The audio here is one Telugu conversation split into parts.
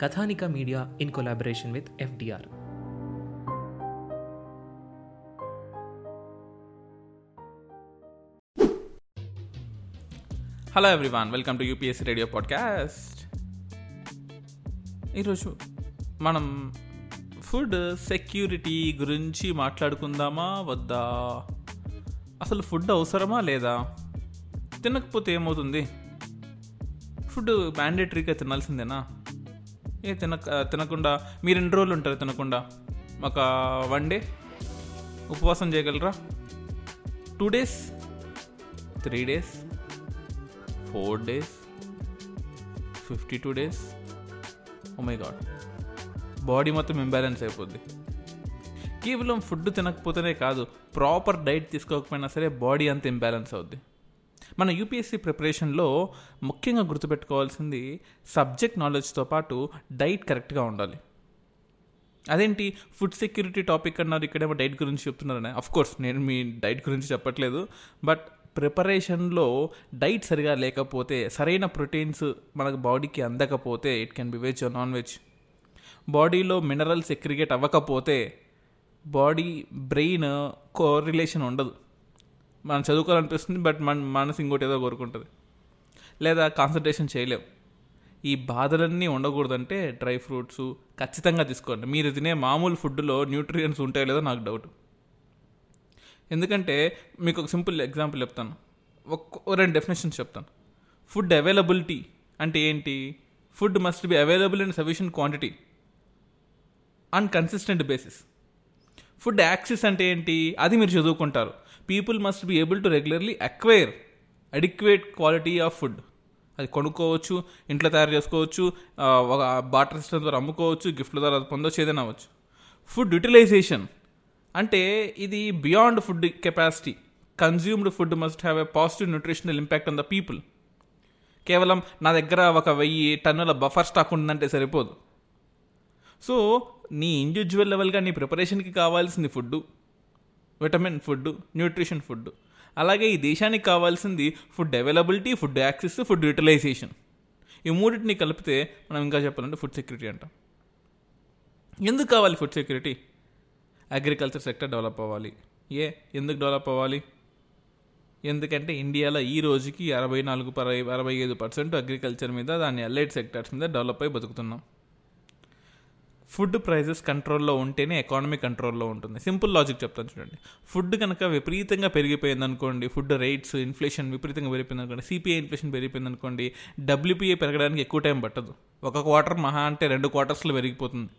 Kathanika media in collaboration with FDR. Hello everyone welcome to UPSC radio podcast ఈరోజు మనం ఫుడ్ సెక్యూరిటీ గురించి మాట్లాడుకుందామా వద్దా? అసలు ఫుడ్ అవసరమా లేదా? తినకపోతే ఏమవుతుంది? ఫుడ్ మ్యాండేటరీగా తినాల్సిందేనా? ఏ తినక తినకుండా మీరు ఎన్ని రోజులు ఉంటారు తినకుండా? ఒక వన్ డే ఉపవాసం చేయగలరా? Two days three days four days fifty two days my god body మొత్తం ఇంబ్యాలెన్స్ అయిపోద్ది. కేవలం ఫుడ్ తినకపోతేనే కాదు ప్రాపర్ డైట్ తీసుకోకపోయినా సరే బాడీ అంత ఇంబ్యాలెన్స్ అవుద్ది. మన యూపీఎస్సీ ప్రిపరేషన్లో ముఖ్యంగా గుర్తుపెట్టుకోవాల్సింది సబ్జెక్ట్ నాలెడ్జ్తో పాటు డైట్ కరెక్ట్గా ఉండాలి. అదేంటి? ఫుడ్ సెక్యూరిటీ టాపిక్ అన్నారు ఇక్కడేమో డైట్ గురించి చెప్తున్నారని. అఫ్ కోర్స్ నేను మీ డైట్ గురించి చెప్పట్లేదు. బట్ ప్రిపరేషన్లో డైట్ సరిగా లేకపోతే సరైన ప్రోటీన్స్ మనకు బాడీకి అందకపోతే it can be veg non veg. బాడీలో మినరల్స్ ఎక్రిగేట్ అవ్వకపోతే బాడీ బ్రెయిన్ కోరిలేషన్ ఉండదు. మనం చదువుకోవాలనిపిస్తుంది బట్ మన మనసు ఇంకోటి ఏదో కోరుకుంటుంది. లేదా కాన్సన్ట్రేషన్ చేయలేం. ఈ బాధలన్నీ ఉండకూడదంటే డ్రై ఫ్రూట్స్ ఖచ్చితంగా తీసుకోండి. మీరు తినే మామూలు ఫుడ్లో న్యూట్రియన్స్ ఉంటాయో లేదో నాకు డౌట్. ఎందుకంటే మీకు ఒక సింపుల్ ఎగ్జాంపుల్ చెప్తాను. ఒక రెండు డెఫినేషన్స్ చెప్తాను. ఫుడ్ అవైలబిలిటీ అంటే ఏంటి? Food must be available in sufficient quantity. And consistent basis. Food access అంటే ఏంటి? అది మీరు చదువుకుంటారు. People must be able to regularly acquire adequate quality of food అది కొనుక్కోవచ్చు ఇంట్లో తయారు చేసుకోవచ్చు ఒక బాటర్ సిస్టమ్ ద్వారా అమ్ముకోవచ్చు గిఫ్ట్ల ద్వారా పొందవచ్చు ఏదైనా అవ్వచ్చు. ఫుడ్ యూటిలైజేషన్ అంటే ఇది beyond food capacity consumed food must have a positive nutritional impact on the people కేవలం నా దగ్గర ఒక వెయ్యి టన్నుల బఫర్ స్టాక్ ఉందంటే సరిపోదు. సో నీ ఇండివిజువల్ లెవెల్గా నీ ప్రిపరేషన్కి కావాల్సింది food vitamin food nutrition food. అలాగే ఈ దేశానికి కావాల్సింది food availability food access food utilisation. ఈ మూడింటిని కలిపితే మనం ఇంకా చెప్పాలంటే ఫుడ్ సెక్యూరిటీ అంటాం. ఎందుకు కావాలి food security? Agriculture sector develop అవ్వాలి. ఏ ఎందుకు డెవలప్ అవ్వాలి? ఎందుకంటే ఇండియాలో ఈ రోజుకి అరవై నాలుగు అరవై ఐదు పర్సెంట్ అగ్రికల్చర్ మీద దాని అలైడ్ సెక్టర్స్ మీద డెవలప్ అయి బతుకుతున్నాం. ఫుడ్ ప్రైజెస్ కంట్రోల్లో ఉంటేనే ఎకానమీ కంట్రోల్లో ఉంటుంది. సింపుల్ లాజిక్ చెప్తాను చూడండి. ఫుడ్ కనుక విపరీతంగా పెరిగిపోయింది అనుకోండి ఫుడ్ రేట్స్ ఇన్ఫ్లేషన్ విపరీతంగా పెరిగిపోయింది అనుకోండి సిపిఐ ఇన్ఫ్లేషన్ పెరిగిపోయింది అనుకోండి డబ్ల్యూపీఏ పెరగడానికి ఎక్కువ టైం పట్టదు. ఒక క్వార్టర్ మహా అంటే రెండు క్వార్టర్స్లో పెరిగిపోతుంది.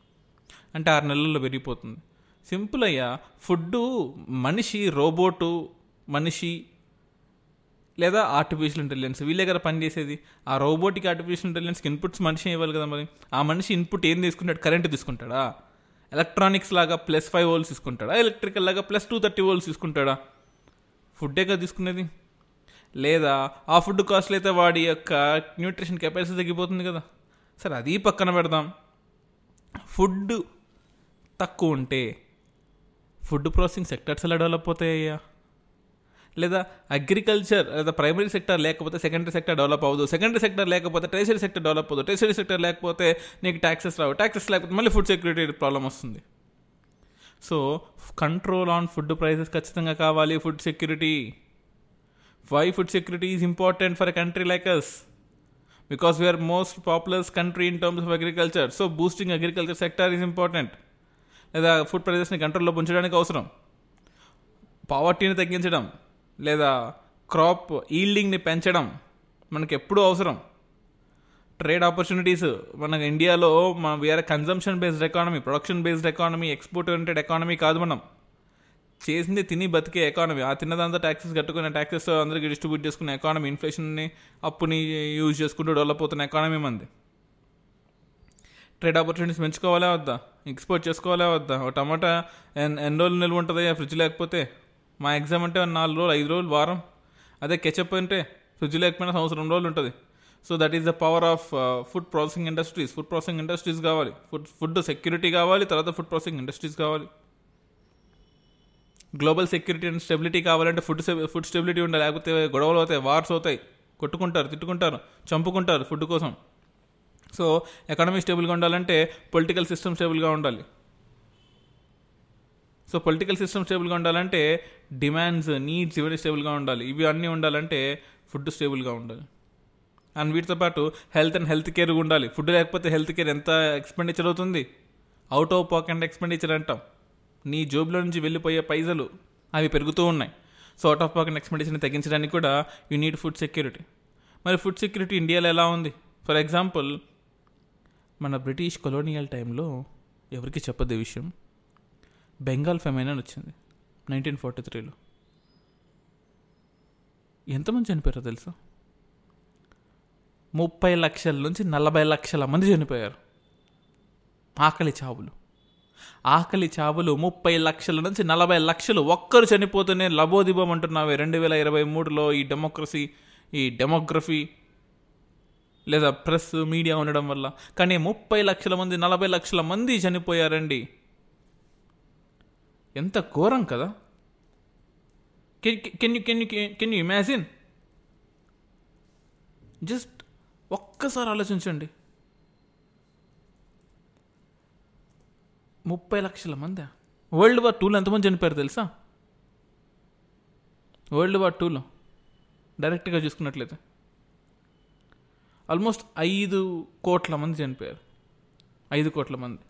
అంటే ఆరు నెలల్లో పెరిగిపోతుంది. సింపుల్ అయ్యా ఫుడ్ మనిషి రోబోటు మనిషి లేదా ఆర్టిఫిషియల్ ఇంటెలిజెన్స్ వీళ్ళే కదా పనిచేసేది ఆ రోబోటిక్ ఆర్టిఫిషియల్ ఇంటెలిజెన్స్కి ఇన్పుట్స్ మనిషి ఇవ్వాలి కదా మరి. ఆ మనిషి ఇన్పుట్ ఏం తీసుకుంటాడు? కరెంట్ తీసుకుంటాడా? ఎలక్ట్రానిక్స్ లాగా ప్లస్ ఫైవ్ వోల్స్ తీసుకుంటాడా? ఎలక్ట్రికల్ లాగా ప్లస్ టూ థర్టీ వోల్స్ తీసుకుంటాడా? ఫుడ్డే కదా తీసుకునేది. లేదా ఆ ఫుడ్ కాస్ట్లు అయితే వాడి యొక్క న్యూట్రిషన్ కెపాసిటీ తగ్గిపోతుంది కదా. సరే అది పక్కన పెడదాం. ఫుడ్ తక్కువ ఉంటే ఫుడ్ ప్రాసెసింగ్ సెక్టర్స్ ఎలా డెవలప్ అవుతాయ్యా లేదా అగ్రికల్చర్ లేదా ప్రైమరీ సెక్టర్ లేకపోతే సెకండరీ సెక్టర్ డెవలప్ అవ్వదు. సెకండరీ సెక్టర్ లేకపోతే టెరిసరీ సెక్టర్ డెవలప్ అవ్వదు. టెరిసరీ సెక్టర్ లేకపోతే నీకు ట్యాక్సెస్ రావు. ట్యాక్సెస్ లేకపోతే మళ్ళీ ఫుడ్ సెక్యూరిటీ ప్రాబ్లం వస్తుంది. So control on food prices ఖచ్చితంగా కావాలి food security why food security is important for a country like us because we most populous country in terms of agriculture so boosting agriculture agriculture sector important లేదా ఫుడ్ ప్రైజెస్ని కంట్రోల్లో ఉంచడానికి అవసరం. పావర్టీని తగ్గించడం. లేదా క్రాప్ ఈల్డింగ్ని పెంచడం మనకి ఎప్పుడూ అవసరం. ట్రేడ్ ఆపర్చునిటీస్ మన ఇండియాలో మన we are consumption based economy production based economy export oriented economy కాదు మనం. చేసింది తిని బతికే ఎకానమీ ఆ తిన్నదంతా ట్యాక్సెస్ కట్టుకునే ట్యాక్సెస్ అందరికీ డిస్ట్రిబ్యూట్ చేసుకునే ఎకానమీ ఇన్ఫ్లేషన్ని అప్పుని యూజ్ చేసుకుంటూ డెవలప్ అవుతున్న ఎకానమీ మంది. ట్రేడ్ ఆపర్చునిటీస్ పెంచుకోవాలా వద్దా? ఎక్స్పోర్ట్ చేసుకోవాలా వద్దా? ఒక టమాటా ఎన్ ఎన్ని రోజులు నిల్వ ఉంటుంది? ఫ్రిడ్జ్ లేకపోతే? మా ఎగ్జామ్ అంటే నాలుగు రోజులు ఐదు రోజులు వారం. అదే కెచప్ అంటే ఫ్రిడ్జ్ లేకపోయినా సంవత్సరం రోజులు ఉంటుంది. So that is the power of food processing industries. Food processing industries కావాలి. ఫుడ్ ఫుడ్ సెక్యూరిటీ కావాలి తర్వాత ఫుడ్ ప్రాసెసింగ్ ఇండస్ట్రీస్ కావాలి. గ్లోబల్ సెక్యూరిటీ అండ్ స్టెబిలిటీ కావాలంటే ఫుడ్ ఫుడ్ స్టెబిలిటీ ఉండాలి. లేకపోతే గొడవలు అవుతాయి వార్స్ అవుతాయి. కొట్టుకుంటారు తిట్టుకుంటారు చంపుకుంటారు ఫుడ్ కోసం. సో ఎకనమీ స్టేబుల్గా ఉండాలంటే పొలిటికల్ సిస్టమ్ స్టేబుల్గా ఉండాలి. సో పొలిటికల్ సిస్టమ్ స్టేబుల్గా ఉండాలంటే డిమాండ్స్ నీడ్స్ ఇవన్నీ స్టేబుల్గా ఉండాలి. ఇవి అన్నీ ఉండాలంటే ఫుడ్ స్టేబుల్గా ఉండాలి. అండ్ వీటితో పాటు హెల్త్ అండ్ హెల్త్ కేర్ ఉండాలి. ఫుడ్ లేకపోతే హెల్త్ కేర్ ఎంత ఎక్స్పెండిచర్ అవుతుంది? అవుట్ ఆఫ్ పాకెట్ ఎక్స్పెండిచర్ అంటాం. నీ జోబులో నుంచి వెళ్ళిపోయే పైసలు అవి పెరుగుతూ ఉన్నాయి. సో అవుట్ ఆఫ్ పాకెట్ ఎక్స్పెండిచర్ని తగ్గించడానికి కూడా యూ నీడ్ ఫుడ్ సెక్యూరిటీ. మరి ఫుడ్ సెక్యూరిటీ ఇండియాలో ఎలా ఉంది? ఫర్ ఎగ్జాంపుల్ మన బ్రిటిష్ కొలోనియల్ టైంలో ఎవరికి చెప్పదు విషయం? బెంగాల్ ఫెమైన్ అని వచ్చింది నైన్టీన్ ఫార్టీ త్రీలో ఎంతమంది చనిపోయారో తెలుసా? ముప్పై లక్షల నుంచి నలభై లక్షల మంది చనిపోయారు. ఆకలి చావులు. ఆకలి చావులు ముప్పై లక్షల నుంచి నలభై లక్షలు ఒక్కరు చనిపోతూనే లబోదిబం అంటున్నావే. రెండు వేల ఇరవై మూడులో ఈ డెమోక్రసీ ఈ డెమోగ్రఫీ లేదా ప్రెస్ మీడియా ఉండడం వల్ల. కానీ ముప్పై లక్షల మంది నలభై లక్షల మంది చనిపోయారండి. ఎంత ఘోరం కదా. Can you can you can you imagine just ఒక్కసారి ఆలోచించండి. ముప్పై లక్షల మంది? వరల్డ్ వార్ టూలో ఎంతమంది చనిపోయారు తెలుసా? వరల్డ్ వార్ టూలో డైరెక్ట్గా చూసుకున్నట్లయితే. ఆల్మోస్ట్ ఐదు కోట్ల మంది చనిపోయారు. ఐదు కోట్ల మంది.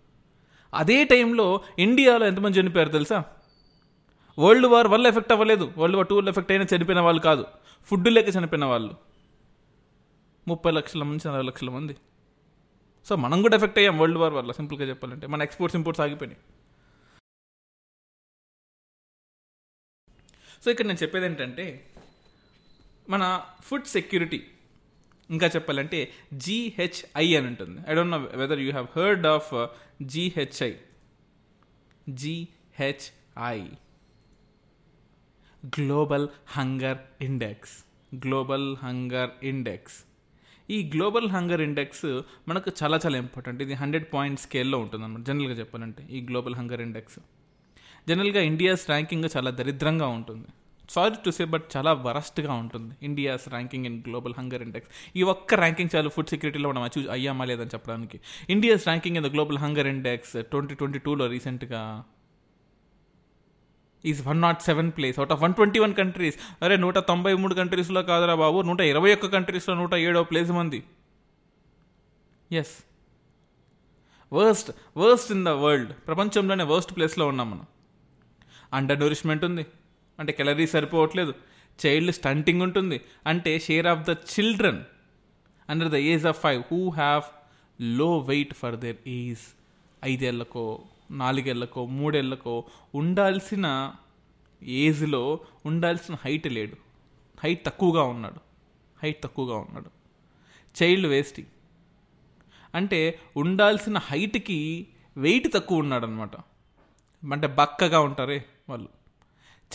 అదే టైంలో ఇండియాలో ఎంతమంది చనిపోయారు తెలుసా? వరల్డ్ వార్ వల్ల ఎఫెక్ట్ అవ్వలేదు. వరల్డ్ వార్ టూ వల్ల ఎఫెక్ట్ అయినా చనిపోయిన వాళ్ళు కాదు. ఫుడ్ లేక చనిపోయిన వాళ్ళు. ముప్పై లక్షల మంది నలభై లక్షల మంది. సో మనం కూడా ఎఫెక్ట్ అయ్యాం వరల్డ్ వార్ వల్ల సింపుల్గా చెప్పాలంటే. మన ఎక్స్పోర్ట్స్ ఇంపోర్ట్స్ ఆగిపోయినాయి. సో ఇక్కడ నేను చెప్పేది ఏంటంటే మన ఫుడ్ సెక్యూరిటీ ఇంకా చెప్పాలంటే జీహెచ్ఐ అని ఉంటుంది. I don't know whether you have heard of GHI GHI global hunger index global hunger index ఈ గ్లోబల్ హంగర్ ఇండెక్స్ మనకు చాలా చాలా ఇంపార్టెంట్ ఇది హండ్రెడ్ పాయింట్ స్కేల్లో ఉంటుంది అనమాట జనరల్గా చెప్పాలంటే ఈ గ్లోబల్ హంగర్ ఇండెక్స్ జనరల్గా ఇండియాస్ ర్యాంకింగ్ చాలా దరిద్రంగా ఉంటుంది. సారీ టు సే బట్ చాలా వరస్ట్గా ఉంటుంది. India's ranking in global hunger index ఈ ఒక్క ర్యాంకింగ్ చాలు ఫుడ్ సెక్యూరిటీలో మనం అచీవ్ అయ్యామా లేదని చెప్పడానికి. India's ranking in the global hunger index twenty twenty టూలో రీసెంట్గా is one not seven place out of one twenty one countries అరే నూట తొంభై మూడు కంట్రీస్లో కాదురా బాబు. నూట ఇరవై ఒక్క కంట్రీస్లో నూట ఏడో ప్లేస్ మంది. Yes worst worst in the world ప్రపంచంలోనే వర్స్ట్ ప్లేస్లో ఉన్నాం మనం. అండర్ నూరిష్మెంట్ ఉంది. అంటే కెలరీ సరిపోవట్లేదు. చైల్డ్ స్టంటింగ్ ఉంటుంది. అంటే share of the children under the age of five who have low weight for their age. ఐదేళ్ళకో నాలుగేళ్ళకో మూడేళ్ళకో ఉండాల్సిన ఏజ్లో ఉండాల్సిన హైట్ లేడు. హైట్ తక్కువగా ఉన్నాడు. హైట్ తక్కువగా ఉన్నాడు. Child wasting. అంటే ఉండాల్సిన హైట్కి వెయిట్ తక్కువ ఉన్నాడు అనమాట అంటే బక్కగా ఉంటారే వాళ్ళు.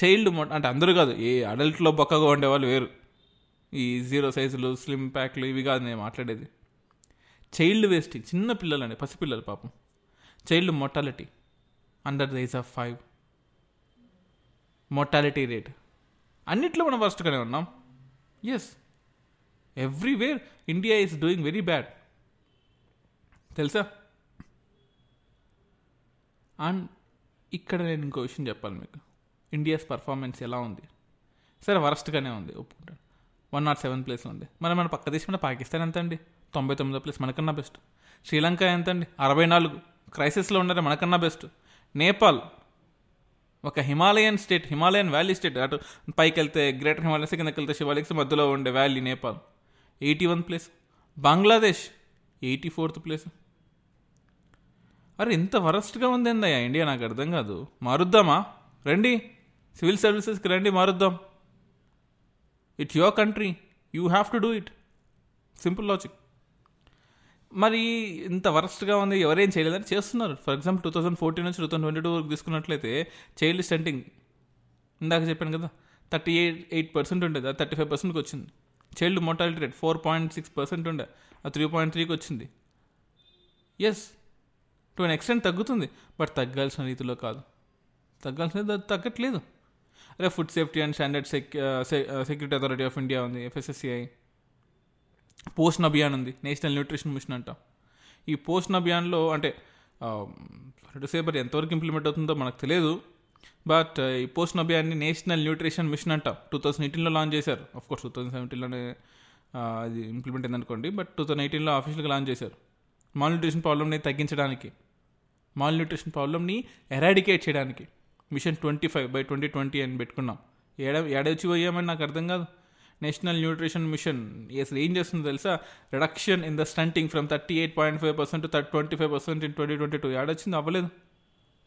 చైల్డ్ మొ అంటే అందరూ కాదు ఏ అడల్ట్లో బొక్కగా ఉండేవాళ్ళు వేరు. ఈ జీరో సైజులు స్లిమ్ ప్యాక్లు ఇవి కాదు నేను మాట్లాడేది. చైల్డ్ వేస్టింగ్ చిన్న పిల్లలండి పసిపిల్లలు పాపం. Child mortality under the age of five mortality rate అన్నిట్లో మనం వర్స్ట్గానే ఉన్నాం. Yes everywhere India is doing very bad తెలుసా? అండ్ ఇక్కడ నేను ఇంకో విషయం చెప్పాలి మీకు. ఇండియాస్ పర్ఫార్మెన్స్ ఎలా ఉంది? సరే వరస్ట్గానే ఉంది ఒప్పుకుంటాను. వన్ నాట్ సెవెన్ ప్లేస్లో ఉంది. మరి మన పక్క దేశమైన పాకిస్తాన్ ఎంత అండి తొంభై తొమ్మిదో ప్లేస్ మనకన్నా బెస్ట్ శ్రీలంక ఎంత అండి అరవై నాలుగు క్రైసిస్లో ఉన్నారే మనకన్నా బెస్ట్ నేపాల్ ఒక Himalayan state Himalayan valley state అటు పైకి వెళ్తే గ్రేటర్ హిమాలయస్ కిందకి వెళ్తే శివాలిక్స్ మధ్యలో ఉండే valley Nepal. Eighty one place Bangladesh eighty fourth place అరే ఇంత వరస్ట్గా ఉందేందయ్యా ఇండియా నాకు అర్థం కాదు. మారుద్దామా? రండి. సివిల్ సర్వీసెస్కి రండి మారుద్దాం. It's your country you have to do it simple logic మరి ఇంత వరస్ట్గా ఉంది ఎవరేం చేయలేదని చేస్తున్నారు. For example two thousand fourteen నుంచి టూ థౌసండ్ ట్వంటీ టూ వరకు తీసుకున్నట్లయితే చైల్డ్ స్టంటింగ్. ఇందాక చెప్పాను కదా థర్టీ ఎయిట్ ఎయిట్ పర్సెంట్ ఉండేది అది థర్టీ ఫైవ్ పర్సెంట్కి వచ్చింది. Child mortality rate four point six percent ఉండే అది త్రీ పాయింట్ త్రీకి వచ్చింది. ఎస్ టు అన్ ఎక్స్టెంట్ తగ్గుతుంది బట్ తగ్గాల్సిన రీతిలో కాదు. తగ్గాల్సిన తగ్గట్లేదు. అదే food safety and standard security authority of India ఉంది ఎఫ్ఎస్ఎస్సిఐ పోషణ్ అభియాన్ ఉంది నేషనల్ న్యూట్రిషన్ మిషన్ అంట. ఈ పోషణ్ అభియాన్లో అంటే um, సేపర్ ఎంతవరకు ఇంప్లిమెంట్ అవుతుందో మనకు తెలియదు. బట్ uh, ఈ పోషణ్ అభియాన్ని నేషనల్ న్యూట్రిషన్ మిషన్ అంట. టూ థౌసండ్ ఎయిటీన్లో లాంచ్ చేశారు. ఆఫ్ కోర్స్ టూ థౌసండ్ సెవెంటీన్లోనే అది ఇంప్లిమెంట్ అయింది అనుకోండి బట్ టూ థౌసండ్ ఎయిటీన్లో ఆఫీషియల్గా లాంచ్ చేశారు. మాల్ న్యూట్రిషన్ ప్రాబ్లమ్ని తగ్గించడానికి మాల్ న్యూట్రిషన్ ప్రాబ్లమ్ని ఎరాడికేట్ చేయడానికి. Mission twenty five by twenty twenty అని పెట్టుకున్నాం. ఏడ ఏడొచ్చి పోయామని నాకు అర్థం కాదు. నేషనల్ న్యూట్రిషన్ మిషన్ అసలు ఏం చేస్తుందో తెలుసా? Reduction in the stunting from thirty eight point five percent to thirty twenty five percent in twenty twenty two ఏడొచ్చింది అవ్వలేదు.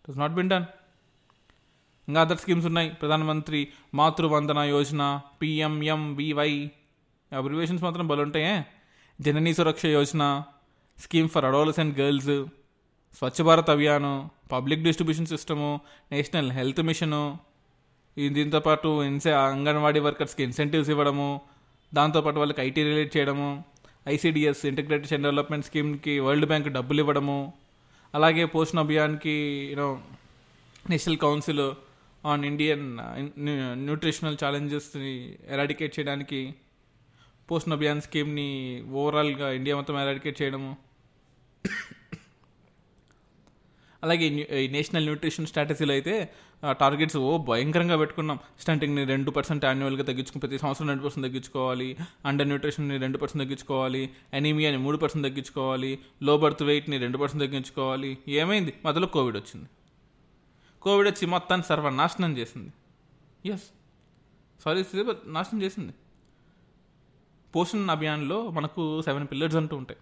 ఇట్ నాట్ బిన్ డన్ ఇంకా అదర్ స్కీమ్స్ ఉన్నాయి. ప్రధానమంత్రి మాతృవందన యోజన పిఎంఎంవివై అబ్రివేషన్స్ మాత్రం బలుంటాయే Janani Suraksha Yojana scheme for adolescent and girls Swachh Bharat Abhiyan public distribution system national health mission దీంతో పాటు ఇన్సె అంగన్వాడీ వర్కర్స్కి ఇన్సెంటివ్స్ ఇవ్వడము దాంతోపాటు వాళ్ళకి ఐటీ రిలేట్ చేయడము ఐసీడిఎస్ ఇంటిగ్రేటెడ్ డెవలప్మెంట్ స్కీమ్కి వరల్డ్ బ్యాంక్ డబ్బులు ఇవ్వడము అలాగే Poshan అభియాన్కి you know national council on Indian nutritional ఛాలెంజెస్ని eradicate చేయడానికి పోషణ అభియాన్ స్కీమ్ని ఓవరాల్గా ఇండియా మొత్తం ఎరాడికేట్ చేయడము. అలాగే నేషనల్ న్యూట్రిషన్ స్ట్రాటజీలో అయితే టార్గెట్స్ ఓ భయంకరంగా పెట్టుకున్నాం. స్టంటింగ్ని రెండు పర్సెంట్ యాన్యువల్గా తగ్గించుకుని ప్రతి సంవత్సరం రెండు పర్సెంట్ తగ్గించుకోవాలి. అండర్ న్యూట్రిషన్ని రెండు పర్సెంట్ తగ్గించుకోవాలి. ఎనీమియాని మూడు పర్సెంట్ తగ్గించుకోవాలి. లో బర్త్ వెయిట్ని రెండు పర్సెంట్ తగ్గించుకోవాలి. ఏమైంది? మధ్యలో కోవిడ్ వచ్చింది. కోవిడ్ వచ్చి మొత్తాన్ని సర్వనాశనం చేసింది. ఎస్ సారీ నాశనం చేసింది. పోషణ్ అభియాన్లో మనకు సెవెన్ పిల్లర్స్ అంటూ ఉంటాయి.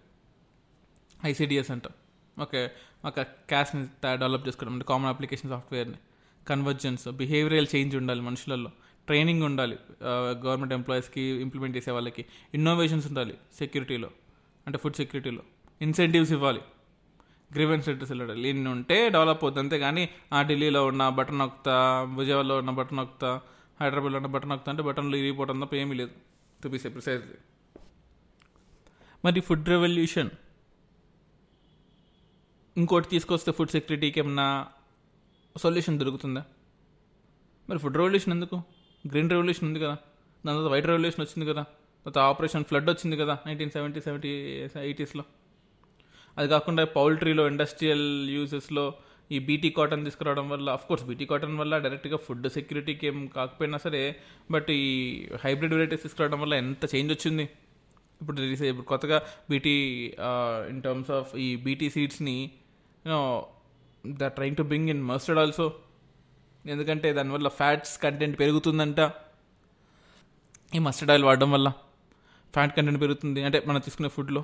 ఐసీడిఎస్ అంటాం. ఓకే ఒక క్యాష్ని డెవలప్ చేసుకోవడం అంటే కామన్ అప్లికేషన్ సాఫ్ట్వేర్ని కన్వర్జెన్స్ బిహేవియరల్ చేంజ్ ఉండాలి మనుషులలో ట్రైనింగ్ ఉండాలి గవర్నమెంట్ ఎంప్లాయీస్కి ఇంప్లిమెంట్ చేసే వాళ్ళకి. ఇన్నోవేషన్స్ ఉండాలి సెక్యూరిటీలో అంటే ఫుడ్ సెక్యూరిటీలో ఇన్సెంటివ్స్ ఇవ్వాలి. గ్రీవెన్స్ సెంటర్స్ వెళ్ళాలి. ఇన్ని ఉంటే డెవలప్ అవుతుంది అంతేగాని ఆ ఢిల్లీలో ఉన్న బటన్ నొక్తా విజయవాడలో ఉన్న బటన్ నొక్తా హైదరాబాద్లో ఉన్న బటన్ నొక్తా అంటే బటన్లు ఇరిగిపోవడం తప్ప ఏమీ లేదు టు బి ప్రిసైజ్లీ మరి ఫుడ్ రెవల్యూషన్ ఇంకోటి తీసుకొస్తే ఫుడ్ సెక్యూరిటీకి ఏమన్నా సొల్యూషన్ దొరుకుతుందా? మరి ఫుడ్ రెవల్యూషన్ ఎందుకు? గ్రీన్ రెవల్యూషన్ ఉంది కదా. దాని తర్వాత వైట్ రెవల్యూషన్ వచ్చింది కదా. తర్వాత ఆపరేషన్ ఫ్లడ్ వచ్చింది కదా నైన్టీన్ సెవెంటీ సెవెంటీ ఎయిటీస్లో అది కాకుండా పౌల్ట్రీలో ఇండస్ట్రియల్ యూజెస్లో ఈ బీటీ కాటన్ తీసుకురావడం వల్ల అఫ్ కోర్స్ బీటీ కాటన్ వల్ల డైరెక్ట్గా ఫుడ్ సెక్యూరిటీకి ఏం కాకపోయినా సరే బట్ ఈ హైబ్రిడ్ వెరైటీస్ తీసుకురావడం వల్ల ఎంత చేంజ్ వచ్చింది? ఇప్పుడు ఇప్పుడు కొత్తగా బీటీ ఇన్ టర్మ్స్ ఆఫ్ ఈ బీటీ సీడ్స్ని you know the trying to bring in mustard also ఎందుకంటే దానివల్ల ఫ్యాట్స్ కంటెంట్ పెరుగుతుందంట. ఈ మస్టర్డ్ ఆయిల్ వాడడం వల్ల ఫ్యాట్ కంటెంట్ పెరుగుతుంది. అంటే మనం తీసుకునే ఫుడ్లో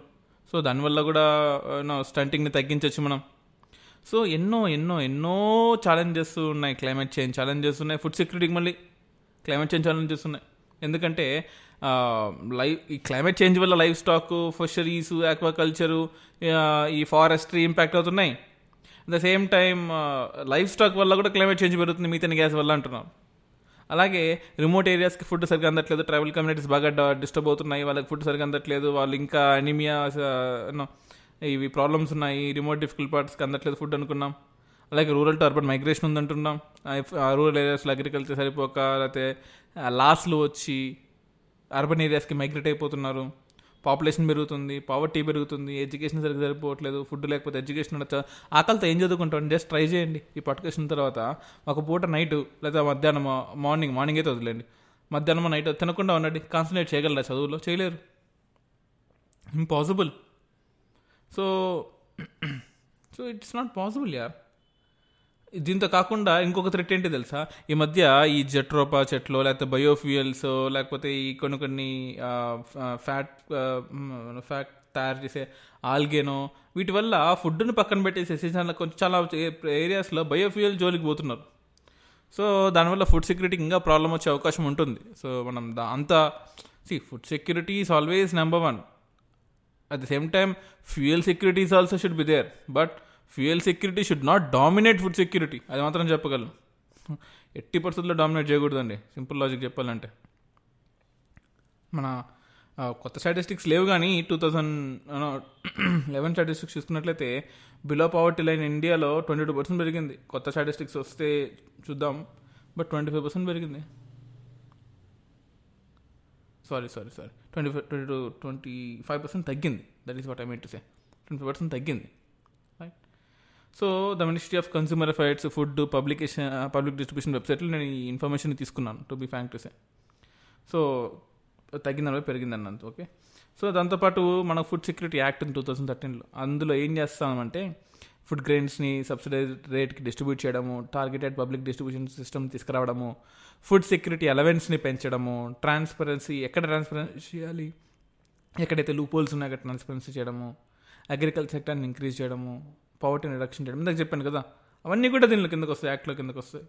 సో దానివల్ల కూడా యూనో స్టంటింగ్ని తగ్గించవచ్చు మనం. సో ఎన్నో ఎన్నో ఎన్నో ఛాలెంజెస్ ఉన్నాయి క్లైమేట్ చేంజ్ ఛాలెంజెస్ ఉన్నాయి. ఫుడ్ సెక్యూరిటీకి మళ్ళీ క్లైమేట్ చేంజ్ ఛాలెంజెస్ ఉన్నాయి. ఎందుకంటే లైఫ్ ఈ క్లైమేట్ చేంజ్ వల్ల లైఫ్ స్టాక్ ఫిషరీస్ ఆక్వాకల్చరు ఈ ఫారెస్ట్రీ ఇంపాక్ట్ అవుతున్నాయి. The same time life stock వల్ల కూడా క్లైమేట్ చేంజ్ పెరుగుతుంది మీథేన్ గ్యాస్ వల్ల అంటున్నాం. అలాగే రిమోట్ ఏరియాస్కి ఫుడ్ సరిగ్గా అందట్లేదు ట్రైబల్ కమ్యూనిటీస్ బాగా డిస్టర్బ్ అవుతున్నాయి వాళ్ళకి ఫుడ్ సరిగ్గా అందట్లేదు వాళ్ళు ఇంకా అనిమియా uh, ఇవి ప్రాబ్లమ్స్ ఉన్నాయి రిమోట్ డిఫికల్ట్ పార్ట్స్కి అందట్లేదు ఫుడ్ అనుకున్నాం. అలాగే రూరల్ టు అర్బన్ మైగ్రేషన్ ఉందంటున్నాం. రూరల్ ఏరియాస్లో అగ్రికల్చర్ సరిపోక లేకపోతే లాస్లు వచ్చి అర్బన్ ఏరియాస్కి మైగ్రేట్ అయిపోతున్నారు. పాపులేషన్ పెరుగుతుంది పావర్టీ పెరుగుతుంది ఎడ్యుకేషన్ సరిగ్గా సరిపోవట్లేదు ఫుడ్ లేకపోతే ఎడ్యుకేషన్ ఉండొచ్చు? ఆకలితో ఏం చదువుకుంటాం జస్ట్ ట్రై చేయండి. ఈ పట్టుకొచ్చిన తర్వాత ఒక పూట నైట్ లేదా మధ్యాహ్నం మార్నింగ్ మార్నింగ్ అయితే వదిలేండి. మధ్యాహ్నం నైట్ తినకుండా ఉండండి. కాన్సన్ట్రేట్ చేయగలరా చదువులో? చేయలేరు. Impossible so so it's not possible యార్ దీంతో కాకుండా ఇంకొక థ్రెట్ ఏంటి తెలుసా? ఈ మధ్య ఈ జెట్రోపా చెట్లు లేకపోతే బయోఫ్యూయల్స్ లేకపోతే ఈ కొన్ని కొన్ని ఫ్యాట్ ఫ్యాట్ తయారు చేసే ఆల్గేనో వీటి వల్ల ఫుడ్ను పక్కన పెట్టేసేసి చాలా కొంచెం చాలా ఏరియాస్లో బయోఫ్యూయల్ జోలికి పోతున్నారు. సో దానివల్ల ఫుడ్ సెక్యూరిటీ ఇంకా ప్రాబ్లం వచ్చే అవకాశం ఉంటుంది. సో మనం దా అంత C food security is always number one at the same time fuel security is also should be there but fuel security should not dominate food security. అది మాత్రం చెప్పగలను. ఎట్టి పరిస్థితుల్లో డామినేట్ చేయకూడదండి. సింపుల్ లాజిక్ చెప్పాలంటే. మన కొత్త స్టాటిస్టిక్స్ లేవు కానీ టూ థౌజండ్ లెవెన్ స్టాటిస్టిక్స్ చూసుకున్నట్లయితే బిలో పవర్టీ లైన్ ఇండియాలో ట్వంటీ టూ పర్సెంట్ పెరిగింది. కొత్త స్టాటిస్టిక్స్ వస్తే చూద్దాం బట్ ట్వంటీ ఫైవ్ పర్సెంట్ పెరిగింది. Sorry sorry sorry. Twenty five twenty two twenty five percent తగ్గింది. That is what I mean to say twenty five percent తగ్గింది. So the ministry of consumer affairs food publication public distribution వెబ్సైట్లో నేను ఈ ఇన్ఫర్మేషన్ తీసుకున్నాను to be frank to say. So తగ్గిందని పెరిగింది అన్నంత ఓకే. సో దాంతోపాటు మన food security act two thousand థర్టీన్లో. అందులో ఏం చేస్తామంటే ఫుడ్ గ్రెయిన్స్ని సబ్సిడైజ్ రేట్కి డిస్ట్రిబ్యూట్ చేయడము టార్గెటెడ్ పబ్లిక్ డిస్ట్రిబ్యూషన్ సిస్టమ్ తీసుకురావడము ఫుడ్ సెక్యూరిటీ అలవెన్స్ని పెంచడము ట్రాన్స్పరెన్సీ ఎక్కడ ట్రాన్స్పరెన్సీ చేయాలి? ఎక్కడైతే లూపోల్స్ ఉన్నాయో అక్కడ ట్రాన్స్పరెన్సీ చేయడము అగ్రికల్చర్ సెక్టర్ని ఇంక్రీజ్ చేయడము పవర్టీని రిడక్షన్ చేయడం ఇందాక చెప్పాను కదా. అవన్నీ కూడా దీనిలో కిందకు వస్తాయి యాక్ట్లో కిందకు వస్తాయి.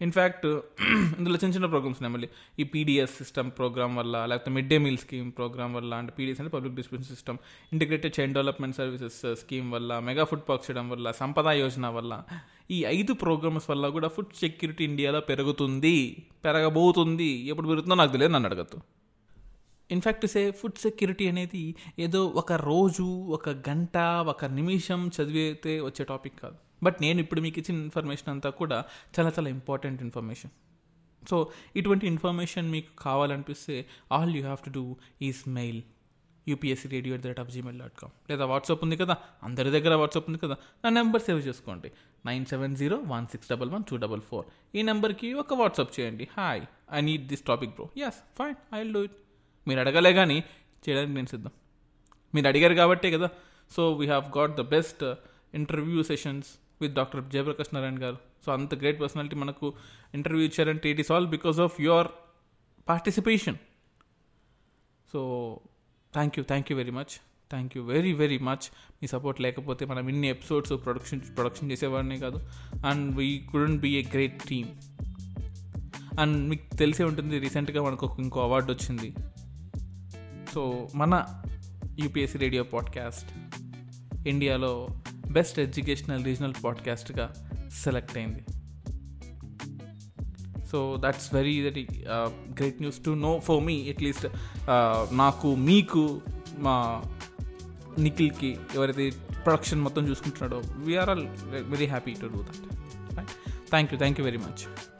ఇన్ఫ్యాక్ట్ ఇందులో చిన్న చిన్న ప్రోగ్రామ్స్ ఉన్నాయి. మళ్ళీ ఈ పీడిఎస్ సిస్టమ్ ప్రోగ్రామ్ వల్ల లేకపోతే mid day meal scheme programme వల్ల అంటే పీడిఎస్ అంటే public distribution system integrated child development services scheme వల్ల మెగా ఫుడ్ పార్క్ చేయడం వల్ల సంపద యోజన వల్ల ఈ ఐదు ప్రోగ్రామ్స్ వల్ల కూడా ఫుడ్ సెక్యూరిటీ ఇండియాలో పెరుగుతుంది పెరగబోతుంది. ఎప్పుడు పెరుగుతుందో నాకు తెలియదు నన్ను అడగద్దు. ఇన్ఫ్యాక్ట్ సే ఫుడ్ సెక్యూరిటీ అనేది ఏదో ఒక రోజు ఒక గంట ఒక నిమిషం చదివితే వచ్చే టాపిక్ కాదు. బట్ నేను ఇప్పుడు మీకు ఇచ్చిన ఇన్ఫర్మేషన్ అంతా కూడా చాలా చాలా ఇంపార్టెంట్ ఇన్ఫర్మేషన్ సో ఇటువంటి ఇన్ఫర్మేషన్ మీకు కావాలనిపిస్తే all you have to do is mail UPSC radio at the rate of Gmail dot com లేదా వాట్సాప్ ఉంది కదా అందరి దగ్గర వాట్సాప్ ఉంది కదా నా నెంబర్ సేవ్ చేసుకోండి. Nine seven zero one six double one two double four ఈ నెంబర్కి ఒక వాట్సాప్ చేయండి. Hi I need this topic bro yes fine I will do it మీరు అడగలే కానీ చేయడానికి నేను సిద్ధం. మీరు అడిగారు కాబట్టే కదా. So we have got the best interview sessions with doctor Jayaprakash Narayana గారు. సో అంత గ్రేట్ పర్సనాలిటీ మనకు ఇంటర్వ్యూ ఇచ్చారంటే it is all because of your participation so thank you thank you very much thank you very very much me support లేకపోతే మనం ఇన్ని ఎపిసోడ్స్ ప్రొడక్షన్ ప్రొడక్షన్ చేసేవాడిని కాదు. And we couldn't be a great team and మీకు తెలిసే ఉంటుంది రీసెంట్గా మనకు ఇంకో అవార్డు వచ్చింది. సో మన యూపీఎస్సీ రేడియో పాడ్కాస్ట్ ఇండియాలో బెస్ట్ ఎడ్యుకేషనల్ రీజనల్ పాడ్కాస్ట్గా సెలెక్ట్ అయింది. So that's very very great news to know for me at least నాకు మీకు మా నిఖిల్కి ఎవరైతే ప్రొడక్షన్ మొత్తం చూసుకుంటున్నాడో we are all very happy to do that thank you thank you very much